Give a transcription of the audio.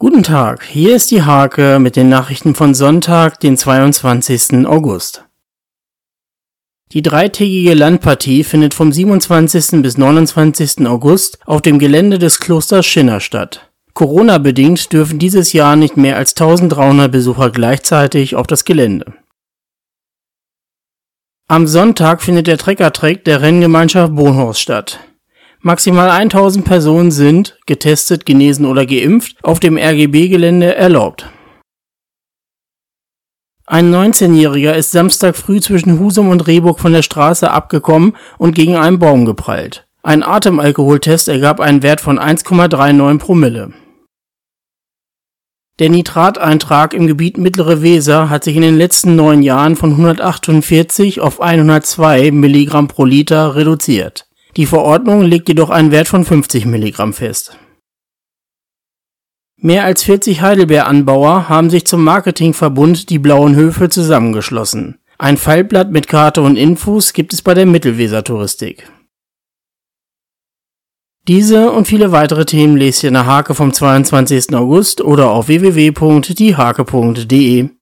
Guten Tag, hier ist die Hake mit den Nachrichten von Sonntag, den 22. August. Die dreitägige Landpartie findet vom 27. bis 29. August auf dem Gelände des Klosters Schinner statt. Corona-bedingt dürfen dieses Jahr nicht mehr als 1300 Besucher gleichzeitig auf das Gelände. Am Sonntag findet der Treckertrek der Renngemeinschaft Bonhorst statt. Maximal 1000 Personen sind, getestet, genesen oder geimpft, auf dem RGB-Gelände erlaubt. Ein 19-Jähriger ist Samstag früh zwischen Husum und Rehburg von der Straße abgekommen und gegen einen Baum geprallt. Ein Atemalkoholtest ergab einen Wert von 1,39 Promille. Der Nitrateintrag im Gebiet Mittlere Weser hat sich in den letzten neun Jahren von 148 auf 102 Milligramm pro Liter reduziert. Die Verordnung legt jedoch einen Wert von 50 Milligramm fest. Mehr als 40 Heidelbeeranbauer haben sich zum Marketingverbund Die Blauen Höfe zusammengeschlossen. Ein Fallblatt mit Karte und Infos gibt es bei der Mittelweser Touristik. Diese und viele weitere Themen lest ihr in der Hake vom 22. August oder auf www.diehake.de.